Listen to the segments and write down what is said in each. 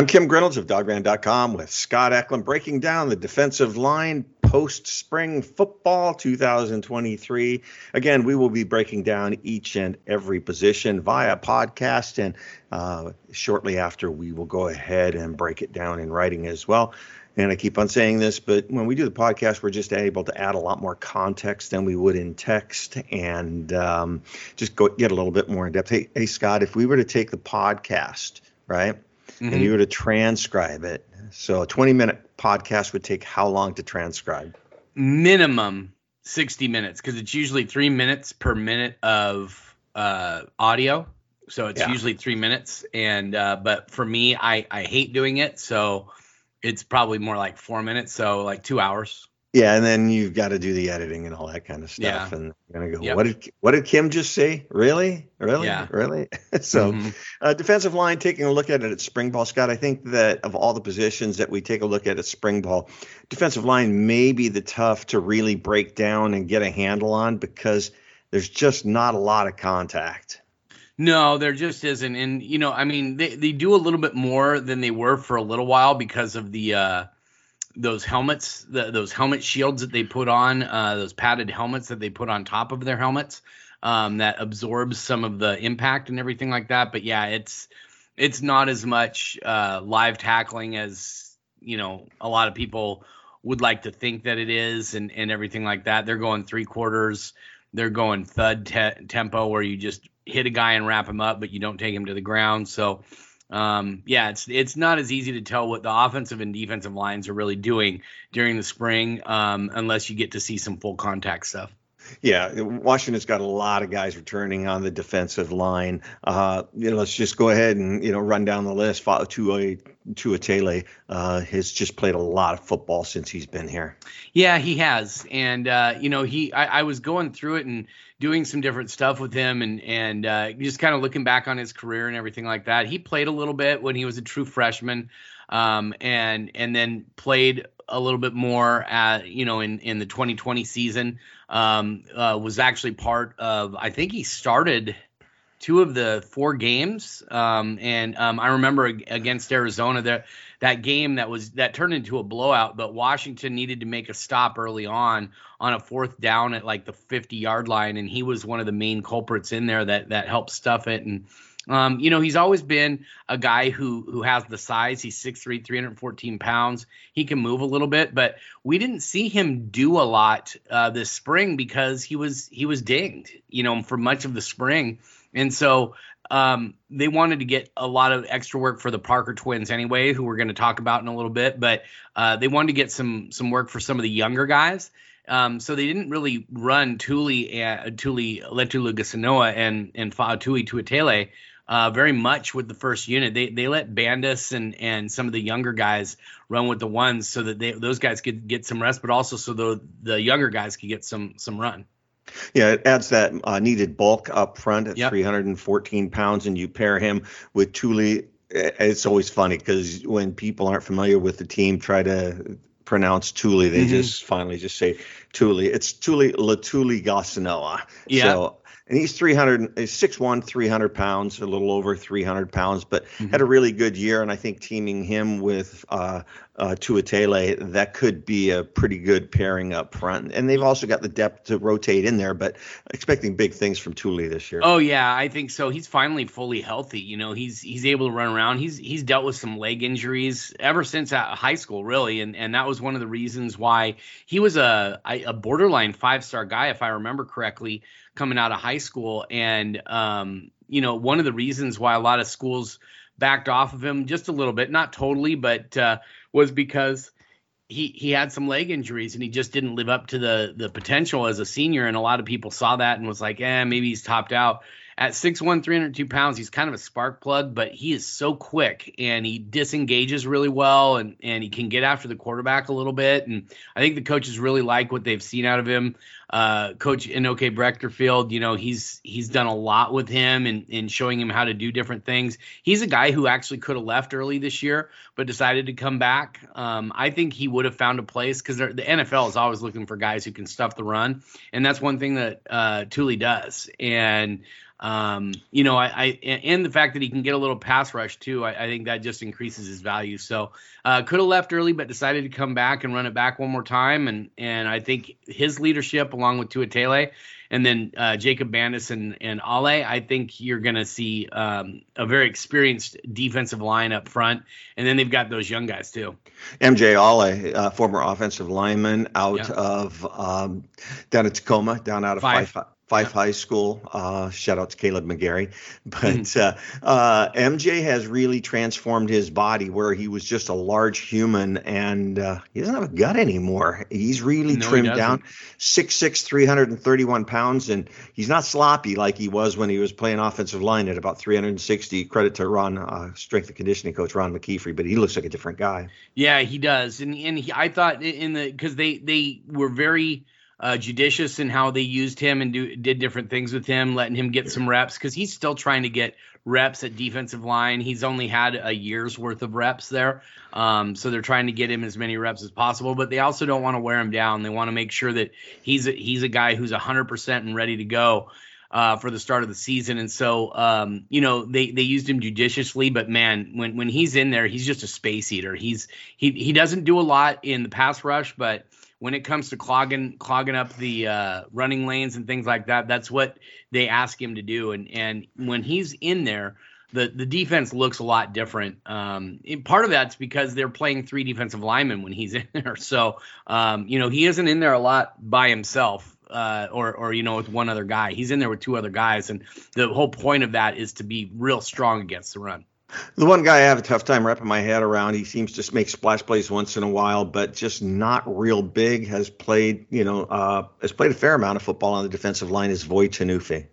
I'm Kim Grinolds of dawgman.com with Scott Eklund breaking down the defensive line post spring football 2023. Again, we will be breaking down each and every position via podcast, and uh, shortly after, we will go ahead and break it down in writing as well. And I keep on saying this, but when we do the podcast, we're just able to add a lot more context than we would in text and um, just go get a little bit more in depth. Hey, hey, Scott, if we were to take the podcast, right? Mm-hmm. and you were to transcribe it. So a 20 minute podcast would take how long to transcribe? Minimum 60 minutes because it's usually three minutes per minute of uh, audio. So it's yeah. usually three minutes. And, uh, but for me, I, I hate doing it. So it's probably more like four minutes. So like two hours. Yeah, and then you've got to do the editing and all that kind of stuff. Yeah. And you're gonna go, yep. what did what did Kim just say? Really, really, yeah. really? so, mm-hmm. uh, defensive line. Taking a look at it at spring ball, Scott. I think that of all the positions that we take a look at at spring ball, defensive line may be the tough to really break down and get a handle on because there's just not a lot of contact. No, there just isn't. And you know, I mean, they they do a little bit more than they were for a little while because of the. Uh, those helmets, the, those helmet shields that they put on, uh, those padded helmets that they put on top of their helmets, um, that absorbs some of the impact and everything like that. But yeah, it's it's not as much uh, live tackling as you know a lot of people would like to think that it is, and and everything like that. They're going three quarters. They're going thud te- tempo where you just hit a guy and wrap him up, but you don't take him to the ground. So um, yeah, it's it's not as easy to tell what the offensive and defensive lines are really doing during the spring um, unless you get to see some full contact stuff. Yeah, Washington's got a lot of guys returning on the defensive line. Uh, you know, let's just go ahead and you know run down the list. Tuitele uh, has just played a lot of football since he's been here. Yeah, he has, and uh, you know, he I, I was going through it and doing some different stuff with him and and uh, just kind of looking back on his career and everything like that. He played a little bit when he was a true freshman, um, and and then played a little bit more at you know in in the 2020 season. Um, uh, was actually part of. I think he started two of the four games, um, and um, I remember against Arizona that that game that was that turned into a blowout, but Washington needed to make a stop early on on a fourth down at like the 50 yard line, and he was one of the main culprits in there that that helped stuff it. And um, you know, he's always been a guy who who has the size. He's 6'3", 314 pounds. He can move a little bit, but we didn't see him do a lot uh, this spring because he was he was dinged, you know, for much of the spring. And so um, they wanted to get a lot of extra work for the Parker twins anyway, who we're going to talk about in a little bit. But uh, they wanted to get some some work for some of the younger guys. Um, so they didn't really run Tuli and Tuli Letuligasenoa and and Fa'atui Tuitele uh, very much with the first unit. They they let Bandes and and some of the younger guys run with the ones so that they, those guys could get some rest, but also so the the younger guys could get some some run. Yeah, it adds that uh, needed bulk up front at yep. 314 pounds, and you pair him with Tuli. It's always funny because when people aren't familiar with the team, try to pronounce Tuli, they mm-hmm. just finally just say Tuli. It's Tuli Letuligasenoa. Yeah. So and he's 300 he's 6'1 300 pounds a little over 300 pounds but mm-hmm. had a really good year and i think teaming him with uh, uh, Tuitele, that could be a pretty good pairing up front. And they've also got the depth to rotate in there, but expecting big things from Tuli this year. Oh yeah, I think so. He's finally fully healthy. You know, he's he's able to run around. He's he's dealt with some leg injuries ever since high school, really, and and that was one of the reasons why he was a a borderline five star guy, if I remember correctly, coming out of high school. And um, you know, one of the reasons why a lot of schools backed off of him just a little bit, not totally, but uh, was because he he had some leg injuries and he just didn't live up to the the potential as a senior. And a lot of people saw that and was like, eh, maybe he's topped out. At 6'1, 302 pounds, he's kind of a spark plug, but he is so quick and he disengages really well and, and he can get after the quarterback a little bit. And I think the coaches really like what they've seen out of him. Uh, Coach Inoke Breckterfield, you know, he's he's done a lot with him and, showing him how to do different things. He's a guy who actually could have left early this year, but decided to come back. Um, I think he would have found a place because the NFL is always looking for guys who can stuff the run, and that's one thing that uh, Tuli does. And um, you know, I, I, and the fact that he can get a little pass rush too, I, I think that just increases his value. So uh, could have left early, but decided to come back and run it back one more time. And and I think his leadership, along with Tuitele, and then uh, Jacob Bandes and and Ale, I think you're going to see um, a very experienced defensive line up front, and then they've got those young guys too. MJ Ale, uh, former offensive lineman out yeah. of um, down at Tacoma, down out of Fife. Fife Fife High School. Uh, shout out to Caleb McGarry. But mm-hmm. uh, uh, MJ has really transformed his body where he was just a large human and uh, he doesn't have a gut anymore. He's really no, trimmed down, 6'6, 331 pounds, and he's not sloppy like he was when he was playing offensive line at about 360. Credit to Ron, uh, strength and conditioning coach Ron McKeefery, but he looks like a different guy. Yeah, he does. And, and he, I thought in the, because they, they were very, uh, judicious in how they used him and do, did different things with him, letting him get some reps because he's still trying to get reps at defensive line. He's only had a year's worth of reps there, um, so they're trying to get him as many reps as possible. But they also don't want to wear him down. They want to make sure that he's a, he's a guy who's 100% and ready to go. Uh, for the start of the season. And so, um, you know, they, they used him judiciously, but man, when, when he's in there, he's just a space eater. He's, he, he doesn't do a lot in the pass rush, but when it comes to clogging clogging up the uh, running lanes and things like that. That's what they ask him to do. And and when he's in there, the the defense looks a lot different. Um, part of that's because they're playing three defensive linemen when he's in there. So um, you know he isn't in there a lot by himself. Uh, or, or you know, with one other guy, he's in there with two other guys, and the whole point of that is to be real strong against the run. The one guy I have a tough time wrapping my head around. He seems to make splash plays once in a while, but just not real big. Has played, you know, uh, has played a fair amount of football on the defensive line. Is Voi Tunuufi.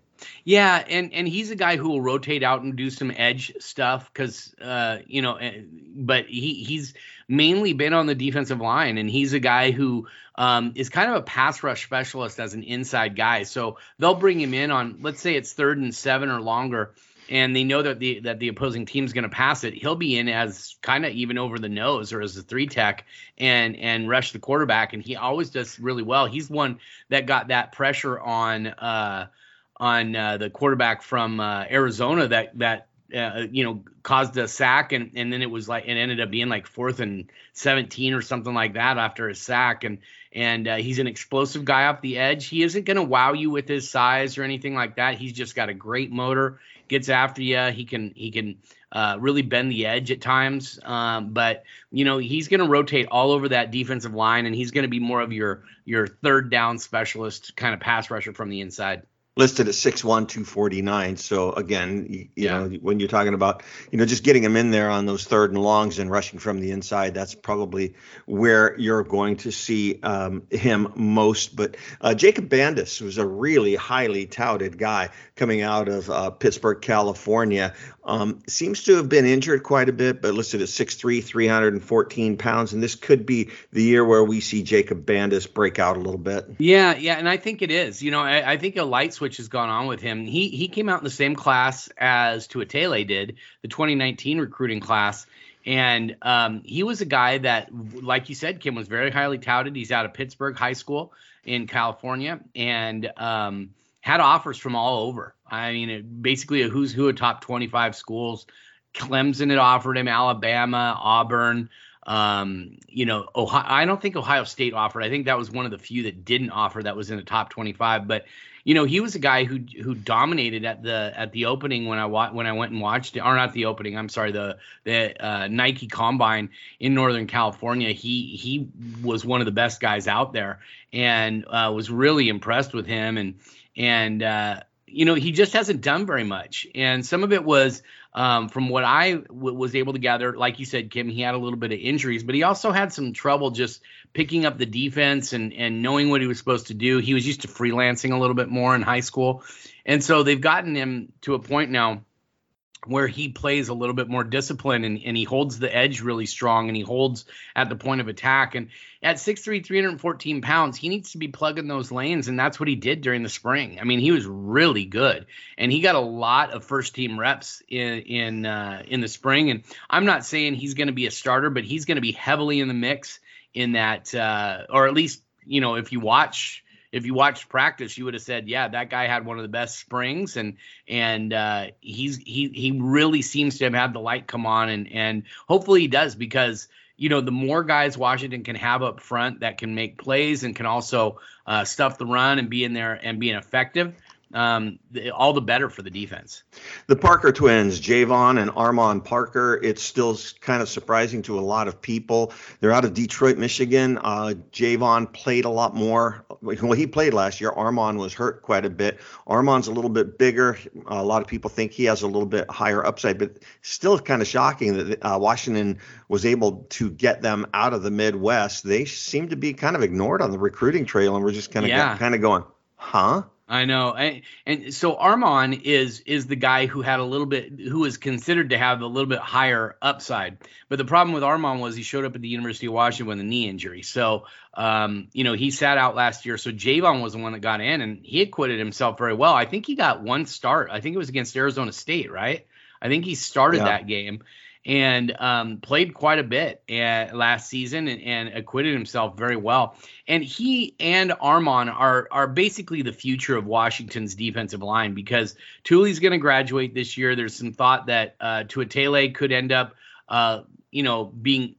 Yeah, and and he's a guy who will rotate out and do some edge stuff because uh, you know, eh, but he he's mainly been on the defensive line, and he's a guy who um, is kind of a pass rush specialist as an inside guy. So they'll bring him in on, let's say it's third and seven or longer, and they know that the that the opposing team's going to pass it, he'll be in as kind of even over the nose or as a three tech and and rush the quarterback, and he always does really well. He's one that got that pressure on uh, on uh, the quarterback from uh, Arizona that that uh, you know caused a sack and and then it was like it ended up being like fourth and 17 or something like that after a sack and and uh, he's an explosive guy off the edge he isn't going to wow you with his size or anything like that he's just got a great motor gets after you. He can he can uh, really bend the edge at times. Um, but you know he's going to rotate all over that defensive line, and he's going to be more of your your third down specialist kind of pass rusher from the inside listed at 6'1 249 so again you, you yeah. know when you're talking about you know just getting him in there on those third and longs and rushing from the inside that's probably where you're going to see um, him most but uh, jacob Bandes was a really highly touted guy coming out of uh, pittsburgh california um, seems to have been injured quite a bit, but listed at 6'3, 314 pounds. And this could be the year where we see Jacob Bandes break out a little bit. Yeah, yeah. And I think it is. You know, I, I think a light switch has gone on with him. He he came out in the same class as Tuitele did, the 2019 recruiting class. And um, he was a guy that, like you said, Kim was very highly touted. He's out of Pittsburgh High School in California. And, um, had offers from all over. I mean, it, basically a who's who of top 25 schools. Clemson had offered him, Alabama, Auburn. Um, you know, Ohio. I don't think Ohio State offered. I think that was one of the few that didn't offer. That was in the top 25. But you know, he was a guy who who dominated at the at the opening when I wa- when I went and watched it, or not the opening. I'm sorry, the the uh, Nike Combine in Northern California. He he was one of the best guys out there, and uh, was really impressed with him. And and uh, you know he just hasn't done very much. And some of it was um, from what I w- was able to gather. Like you said, Kim, he had a little bit of injuries, but he also had some trouble just picking up the defense and and knowing what he was supposed to do. He was used to freelancing a little bit more in high school, and so they've gotten him to a point now where he plays a little bit more discipline and, and he holds the edge really strong and he holds at the point of attack. And at 6'3, 314 pounds, he needs to be plugging those lanes. And that's what he did during the spring. I mean, he was really good. And he got a lot of first team reps in in uh, in the spring. And I'm not saying he's going to be a starter, but he's going to be heavily in the mix in that, uh, or at least, you know, if you watch if you watched practice, you would have said, yeah, that guy had one of the best springs, and and uh, he's he he really seems to have had the light come on, and and hopefully he does because you know, the more guys Washington can have up front that can make plays and can also uh, stuff the run and be in there and being effective, um, all the better for the defense. The Parker twins, Jayvon and Armon Parker, it's still kind of surprising to a lot of people. They're out of Detroit, Michigan. Uh, Jayvon played a lot more. Well, he played last year. Armon was hurt quite a bit. Armon's a little bit bigger. A lot of people think he has a little bit higher upside, but still kind of shocking that uh, Washington was able to get them out of the Midwest. They seem to be kind of ignored on the recruiting trail, and we're just kind of yeah. kind of going, huh? I know, and, and so Armon is is the guy who had a little bit, who is considered to have a little bit higher upside. But the problem with Armon was he showed up at the University of Washington with a knee injury, so um, you know he sat out last year. So Jayvon was the one that got in, and he acquitted himself very well. I think he got one start. I think it was against Arizona State, right? I think he started yeah. that game, and um, played quite a bit uh, last season and, and, acquitted himself very well. And he and Armon are are basically the future of Washington's defensive line because Tuli's going to graduate this year. There's some thought that uh, Tuitele could end up, uh, you know, being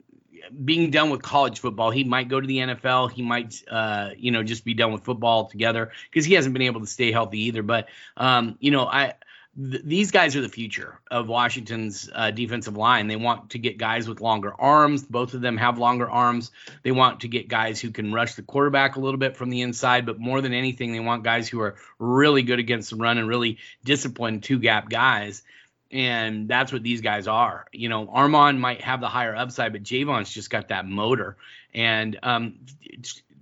being done with college football. He might go to the NFL. He might, uh, you know, just be done with football altogether because he hasn't been able to stay healthy either. But, um, you know, I these guys are the future of Washington's uh, defensive line. They want to get guys with longer arms. Both of them have longer arms. They want to get guys who can rush the quarterback a little bit from the inside, but more than anything, they want guys who are really good against the run and really disciplined two gap guys. And that's what these guys are. You know, Armon might have the higher upside, but Jayvon's just got that motor. And um,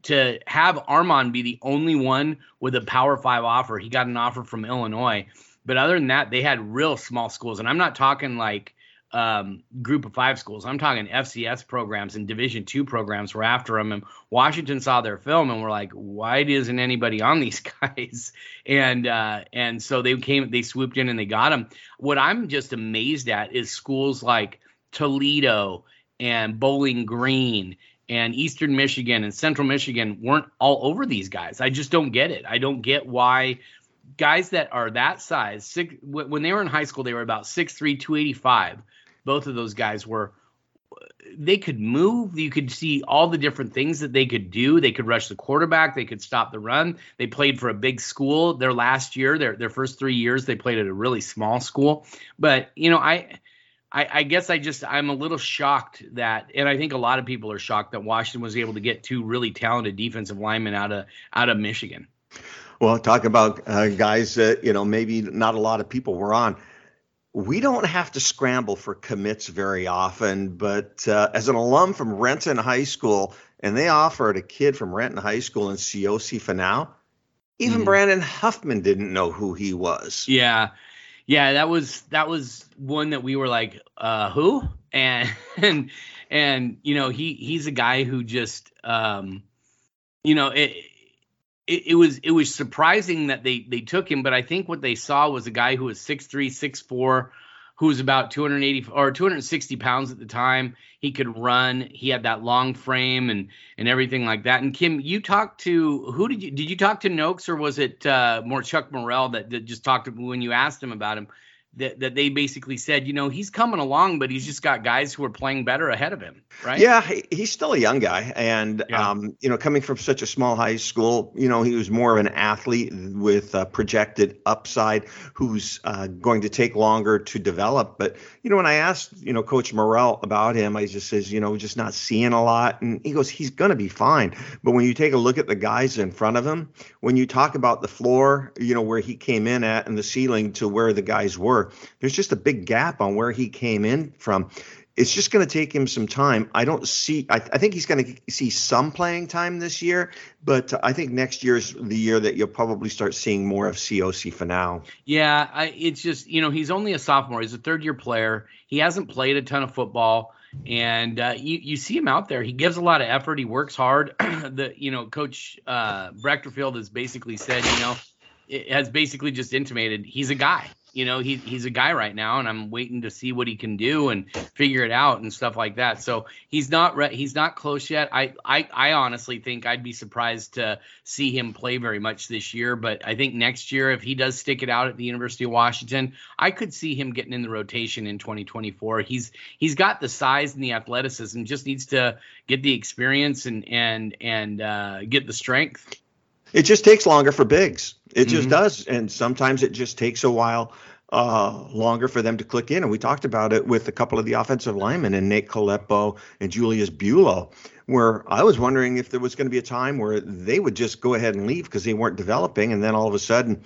to have Armon be the only one with a Power Five offer, he got an offer from Illinois but other than that, they had real small schools, and I'm not talking like um, group of five schools. I'm talking FCS programs and Division two programs were after them. And Washington saw their film and were like, why isn't anybody on these guys? And uh, and so they came, they swooped in and they got them. What I'm just amazed at is schools like Toledo and Bowling Green and Eastern Michigan and Central Michigan weren't all over these guys. I just don't get it. I don't get why guys that are that size, six, when they were in high school, they were about 6'3, 285. Both of those guys were, they could move. You could see all the different things that they could do. They could rush the quarterback. They could stop the run. They played for a big school. Their last year, their their first three years, they played at a really small school. But you know, I, I, I guess I just I'm a little shocked that, and I think a lot of people are shocked that Washington was able to get two really talented defensive linemen out of out of Michigan. Well, talk about uh, guys that you know maybe not a lot of people were on. We don't have to scramble for commits very often, but uh, as an alum from Renton High School, and they offered a kid from Renton High School in Siaosi Finau, even mm. Brandon Huffman didn't know who he was. Yeah, yeah, that was that was one that we were like, uh, who? And and and you know he he's a guy who just um, you know it it, it, was it was surprising that they they took him, but I think what they saw was a guy who was six three, six four, who was about 280 or 260 pounds at the time. He could run. He had that long frame and and everything like that. And Kim, you talked to who did you did you talk to Noakes or was it uh, more Chuck Morrell that, that just talked to when you asked him about him? That, that they basically said, you know, he's coming along, but he's just got guys who are playing better ahead of him, right? Yeah, he, he's still a young guy, and yeah. um, you know, coming from such a small high school, you know, he was more of an athlete with a projected upside, who's uh, going to take longer to develop. But you know, when I asked, you know, Coach Morrell about him, I just says, you know, just not seeing a lot, and he goes, he's going to be fine. But when you take a look at the guys in front of him, when you talk about the floor, you know, where he came in at and the ceiling to where the guys were there's just a big gap on where he came in from. It's just going to take him some time. I don't see. I, I think he's going to see some playing time this year, but I think next year is the year that you'll probably start seeing more of COC for now. Yeah, I, it's just you know he's only a sophomore. He's a third year player. He hasn't played a ton of football and uh, you you see him out there. He gives a lot of effort. He works hard. the you know Coach uh, Breckterfield has basically said you know has basically just intimated he's a guy you know, he, he's a guy right now, and I'm waiting to see what he can do and figure it out and stuff like that. So he's not re- he's not close yet. I, I I honestly think I'd be surprised to see him play very much this year, but I think next year if he does stick it out at the University of Washington, I could see him getting in the rotation in 2024. He's he's got the size and the athleticism, just needs to get the experience and and and uh, get the strength. It just takes longer for bigs. It just mm-hmm. does, and sometimes it just takes a while uh, longer for them to click in. And we talked about it with a couple of the offensive linemen and Nate Kalepo and Julius Buelow, where I was wondering if there was going to be a time where they would just go ahead and leave because they weren't developing, and then all of a sudden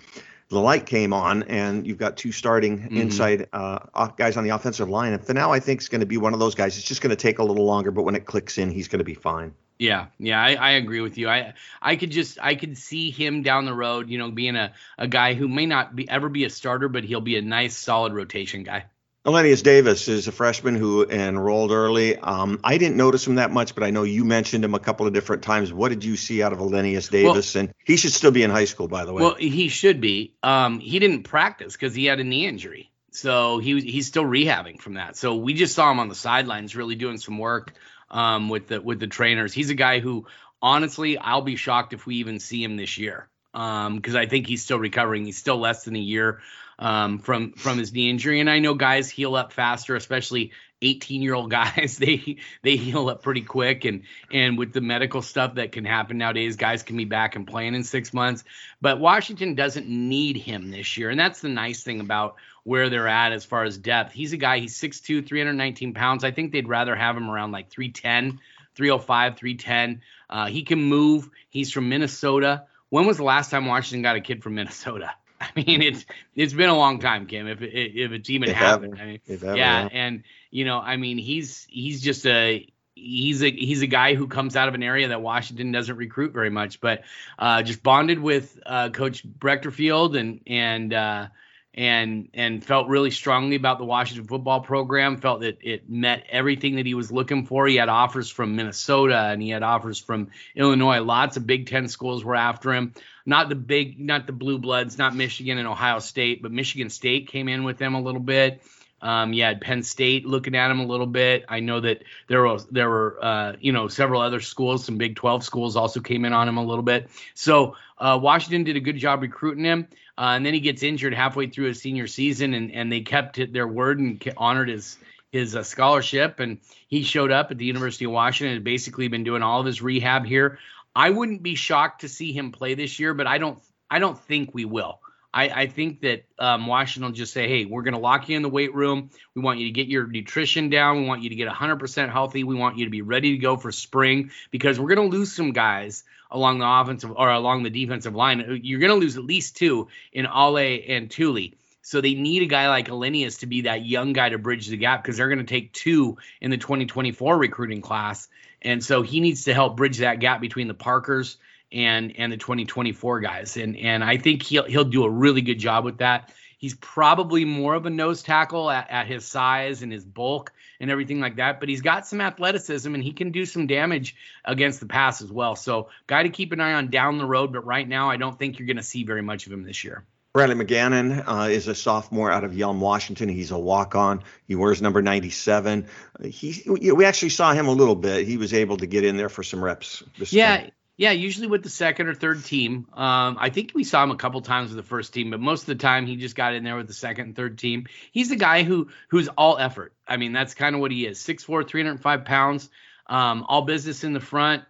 the light came on, and you've got two starting mm-hmm. inside uh, guys on the offensive line. And for now, I think it's going to be one of those guys. It's just going to take a little longer, but when it clicks in, he's going to be fine. Yeah, yeah, I, I agree with you. I I could just I could see him down the road, you know, being a, a guy who may not be ever be a starter, but he'll be a nice solid rotation guy. Alenius Davis is a freshman who enrolled early. Um, I didn't notice him that much, but I know you mentioned him a couple of different times. What did you see out of Alenius Davis? Well, and he should still be in high school, by the way. Well, he should be. Um, he didn't practice because he had a knee injury, so he he's still rehabbing from that. So we just saw him on the sidelines, really doing some work um, with the with the trainers. He's a guy who, honestly, I'll be shocked if we even see him this year because um, I think he's still recovering. He's still less than a year um, from from his knee injury, and I know guys heal up faster, especially 18 year old guys. They they heal up pretty quick, and and with the medical stuff that can happen nowadays, guys can be back and playing in six months. But Washington doesn't need him this year, and that's the nice thing about where they're at as far as depth. He's a guy, he's 6'2, 319 pounds. I think they'd rather have him around like 310, 305, 310. Uh, he can move. He's from Minnesota. When was the last time Washington got a kid from Minnesota? I mean, it's it's been a long time, Kim. If if it's even happened, I mean, yeah, yeah, and you know, I mean, he's he's just a he's a he's a guy who comes out of an area that Washington doesn't recruit very much, but uh, just bonded with uh, Coach Breckterfield and and uh, and and felt really strongly about the Washington football program. Felt that it met everything that he was looking for. He had offers from Minnesota and he had offers from Illinois. Lots of Big Ten schools were after him. Not the big, not the blue bloods, not Michigan and Ohio State, but Michigan State came in with them a little bit. Um, you had Penn State looking at him a little bit. I know that there was there were uh, you know several other schools, some Big 12 schools also came in on him a little bit. So uh, Washington did a good job recruiting him, uh, and then he gets injured halfway through his senior season, and and they kept their word and honored his his uh, scholarship, and he showed up at the University of Washington and basically been doing all of his rehab here. I wouldn't be shocked to see him play this year, but I don't I don't think we will. I, I think that um, Washington will just say, hey, we're going to lock you in the weight room. We want you to get your nutrition down. We want you to get 100% healthy. We want you to be ready to go for spring because we're going to lose some guys along the offensive or along the defensive line. You're going to lose at least two in Ale and Tuli. So they need a guy like Alenius to be that young guy to bridge the gap because they're going to take two in the 2024 recruiting class. And so he needs to help bridge that gap between the Parkers – and and the 2024 guys. And and I think he'll he'll do a really good job with that. He's probably more of a nose tackle at, at his size and his bulk and everything like that, but he's got some athleticism and he can do some damage against the pass as well. So, guy to keep an eye on down the road, but right now I don't think you're going to see very much of him this year. Bradley McGannon uh, is a sophomore out of Yelm, Washington. He's a walk-on. He wears number 97. He, we actually saw him a little bit. He was able to get in there for some reps. yeah, time. Yeah, usually with the second or third team. Um, I think we saw him a couple times with the first team, but most of the time he just got in there with the second and third team. He's the guy who who's all effort. I mean, that's kind of what he is. 6'4", 305 pounds, um, all business in the front,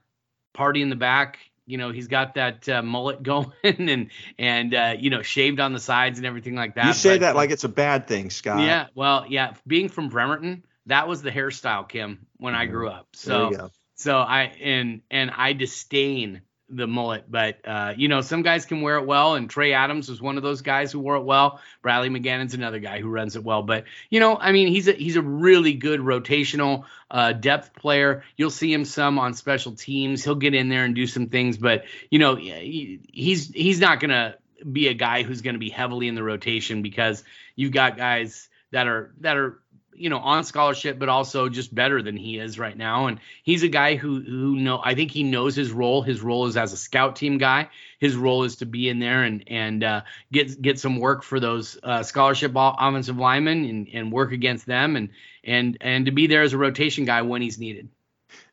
party in the back. You know, he's got that uh, mullet going and and uh, you know shaved on the sides and everything like that. You say but, that like it's a bad thing, Scott. Yeah, well, yeah. Being from Bremerton, that was the hairstyle, Kim, when I grew up. So so I and and I disdain the mullet, but uh, you know some guys can wear it well, and Trey Adams was one of those guys who wore it well. Bradley McGannon's another guy who runs it well, but you know I mean he's a he's a really good rotational uh, depth player. You'll see him some on special teams. He'll get in there and do some things, but you know he's he's not gonna be a guy who's gonna be heavily in the rotation because you've got guys that are that are you know, on scholarship, but also just better than he is right now. And he's a guy who who know I think he knows his role. His role is as a scout team guy. His role is to be in there and and uh, get get some work for those uh, scholarship offensive linemen and, and work against them and and and to be there as a rotation guy when he's needed.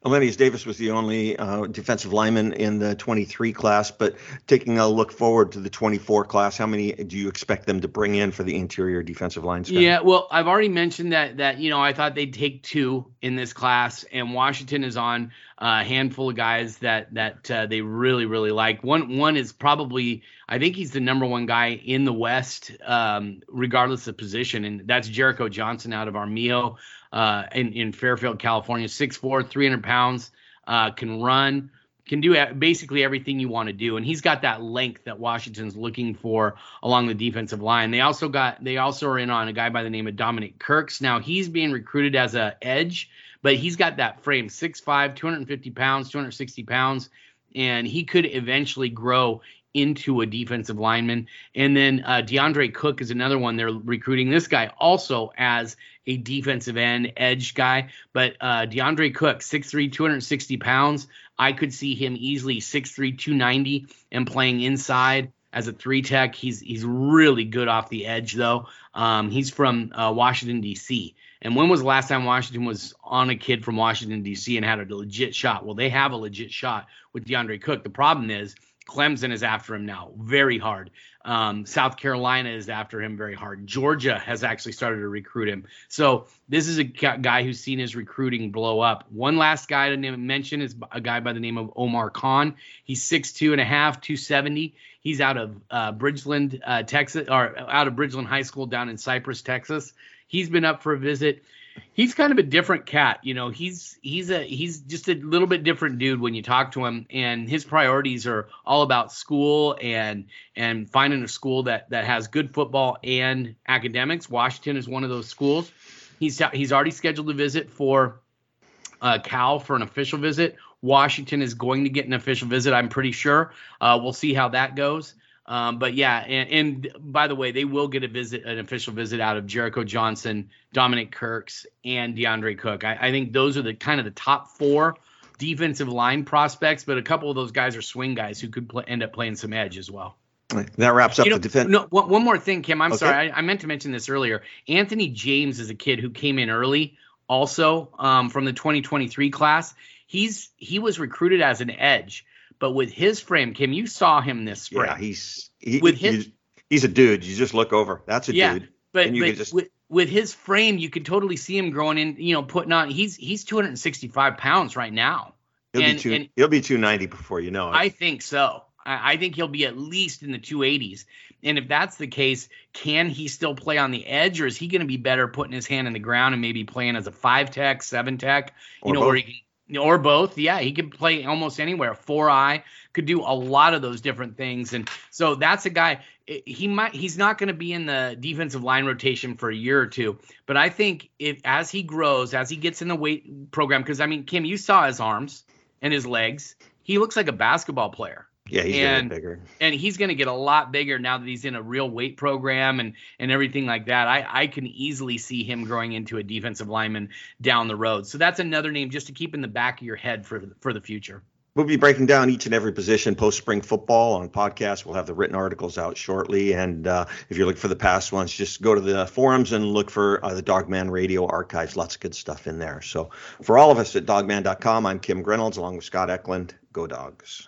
Alenius Davis was the only uh, defensive lineman in the 23 class, but taking a look forward to the 24 class, how many do you expect them to bring in for the interior defensive line? Yeah, well, I've already mentioned that that you know I thought they'd take two in this class, and Washington is on a handful of guys that that uh, they really really like. One one is probably I think he's the number one guy in the West, um, regardless of position, and that's Jericho Johnson out of Armijo uh, in, in Fairfield, California. 6'4, 300 pounds, uh, can run, can do basically everything you want to do. And he's got that length that Washington's looking for along the defensive line. They also got they also are in on a guy by the name of Dominic Kirks. Now he's being recruited as a edge, but he's got that frame 6'5, 250 pounds, 260 pounds, and he could eventually grow into a defensive lineman. And then uh, DeAndre Cook is another one. They're recruiting this guy also as a defensive end edge guy. But uh, DeAndre Cook, 6'3, 260 pounds. I could see him easily 6'3, 290 and playing inside as a three tech. He's he's really good off the edge though. Um, he's from uh, Washington D.C. And when was the last time Washington was on a kid from Washington D.C. and had a legit shot? Well, they have a legit shot with DeAndre Cook. The problem is Clemson is after him now very hard. Um, South Carolina is after him very hard. Georgia has actually started to recruit him. So this is a guy who's seen his recruiting blow up. One last guy to mention is a guy by the name of Omar Khan. He's 6'2 and a half, 270. He's out of uh, Bridgeland, uh, Texas, or out of Bridgeland High School down in Cypress, Texas. He's been up for a visit he's kind of a different cat. You know, he's he's a he's just a little bit different dude when you talk to him, and his priorities are all about school and and finding a school that that has good football and academics. Washington is one of those schools. He's he's already scheduled a visit for uh, Cal for an official visit. Washington is going to get an official visit. I'm pretty sure. Uh, we'll see how that goes. Um, but yeah, and, and, by the way, they will get a visit, an official visit out of Jericho Johnson, Dominic Kirks, and DeAndre Cook. I, I think those are the kind of the top four defensive line prospects, but a couple of those guys are swing guys who could play, end up playing some edge as well. That wraps up you know, the defense. No, one, one, more thing, Kim. I'm okay. sorry, I, I, meant to mention this earlier. Anthony James is a kid who came in early, also um, from the 2023 class. He's he was recruited as an edge but with his frame, Kim, you saw him this spring. Yeah, he's he, with his, he's, he's a dude. You just look over. That's a yeah, dude. But, but just, with, with his frame, you can totally see him growing in. You know, putting on. He's he's 265 pounds right now. He'll and, be two, and he'll be 290 before you know it. I think so. I, I think he'll be at least in the 280s. And if that's the case, can he still play on the edge, or is he going to be better putting his hand in the ground and maybe playing as a five tech, seven tech? You or know, both. where he can or both. Yeah, he could play almost anywhere. Four eye could do a lot of those different things, and so that's a guy. He might. He's not going to be in the defensive line rotation for a year or two, but I think if as he grows, as he gets in the weight program, because I mean, Kim, you saw his arms and his legs. He looks like a basketball player. Yeah, he's and, bigger. And he's going to get a lot bigger now that he's in a real weight program and and everything like that. I I can easily see him growing into a defensive lineman down the road. So that's another name just to keep in the back of your head for for the future. We'll be breaking down each and every position post spring football on podcast. We'll have the written articles out shortly. And uh, if you're looking for the past ones, just go to the forums and look for uh, the Dawgman Radio archives. Lots of good stuff in there. So for all of us at dawgman.com, I'm Kim Grinolds along with Scott Eklund. Go Dogs.